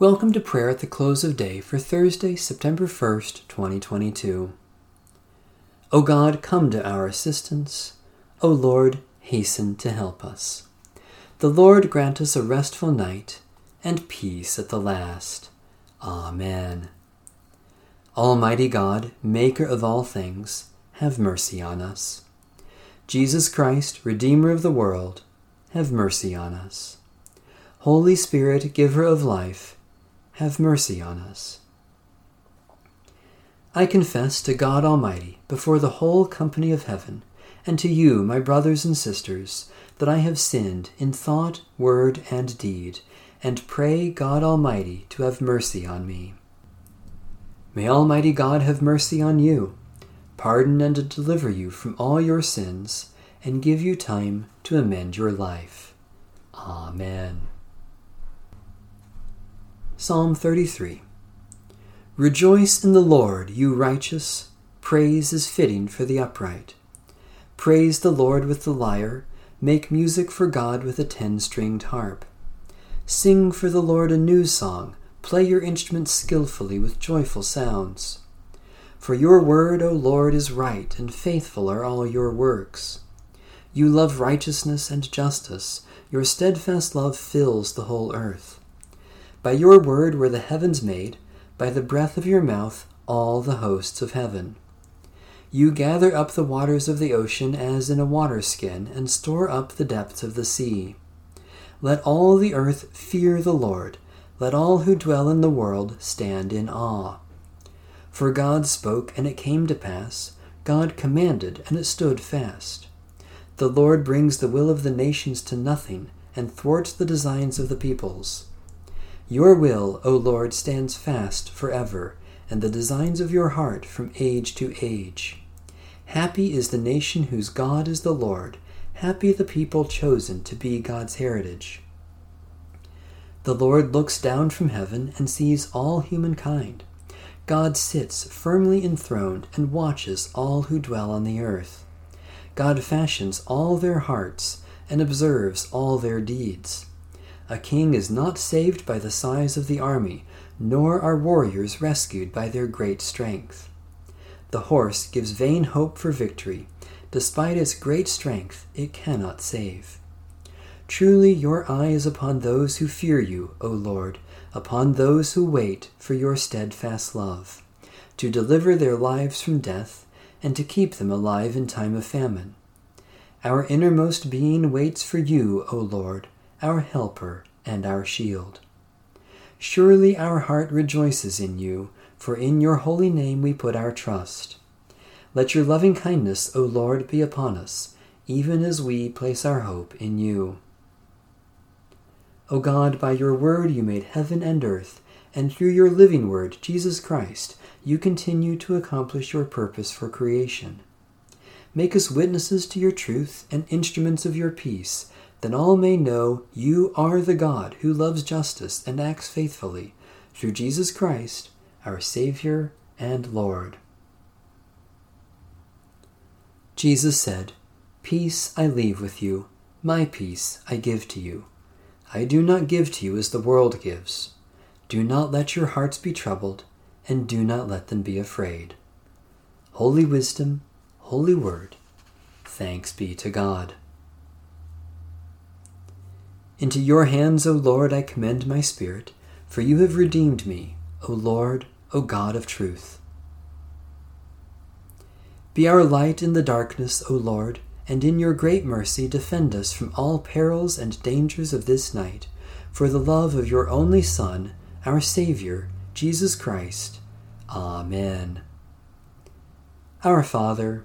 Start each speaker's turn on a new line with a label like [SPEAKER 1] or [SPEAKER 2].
[SPEAKER 1] Welcome to prayer at the close of day for Thursday, September 1st, 2022. O God, come to our assistance. O Lord, hasten to help us. The Lord grant us a restful night and peace at the last. Amen. Almighty God, Maker of all things, have mercy on us. Jesus Christ, Redeemer of the world, have mercy on us. Holy Spirit, Giver of life, have mercy on us. I confess to God Almighty before the whole company of heaven, and to you, my brothers and sisters, that I have sinned in thought, word, and deed, and pray God Almighty to have mercy on me. May Almighty God have mercy on you, pardon and deliver you from all your sins, and give you time to amend your life. Amen. Psalm 33 Rejoice in the Lord, you righteous. Praise is fitting for the upright. Praise the Lord with the lyre. Make music for God with a ten stringed harp. Sing for the Lord a new song. Play your instruments skillfully with joyful sounds. For your word, O Lord, is right, and faithful are all your works. You love righteousness and justice. Your steadfast love fills the whole earth. By your word were the heavens made, by the breath of your mouth all the hosts of heaven. You gather up the waters of the ocean as in a water skin, and store up the depths of the sea. Let all the earth fear the Lord. Let all who dwell in the world stand in awe. For God spoke, and it came to pass. God commanded, and it stood fast. The Lord brings the will of the nations to nothing, and thwarts the designs of the peoples. Your will, O Lord, stands fast forever, and the designs of your heart from age to age. Happy is the nation whose God is the Lord, happy the people chosen to be God's heritage. The Lord looks down from heaven and sees all humankind. God sits firmly enthroned and watches all who dwell on the earth. God fashions all their hearts and observes all their deeds. A king is not saved by the size of the army, nor are warriors rescued by their great strength. The horse gives vain hope for victory. Despite its great strength, it cannot save. Truly, your eye is upon those who fear you, O Lord, upon those who wait for your steadfast love, to deliver their lives from death, and to keep them alive in time of famine. Our innermost being waits for you, O Lord our helper and our shield. Surely our heart rejoices in you, for in your holy name we put our trust. Let your loving kindness, O Lord, be upon us, even as we place our hope in you. O God, by your word you made heaven and earth, and through your living word, Jesus Christ, you continue to accomplish your purpose for creation. Make us witnesses to your truth and instruments of your peace then all may know you are the God who loves justice and acts faithfully, through Jesus Christ, our Savior and Lord. Jesus said, Peace I leave with you, my peace I give to you. I do not give to you as the world gives. Do not let your hearts be troubled, and do not let them be afraid. Holy Wisdom, Holy Word, thanks be to God. Into your hands, O Lord, I commend my spirit, for you have redeemed me, O Lord, O God of truth. Be our light in the darkness, O Lord, and in your great mercy defend us from all perils and dangers of this night, for the love of your only Son, our Saviour, Jesus Christ. Amen. Our Father,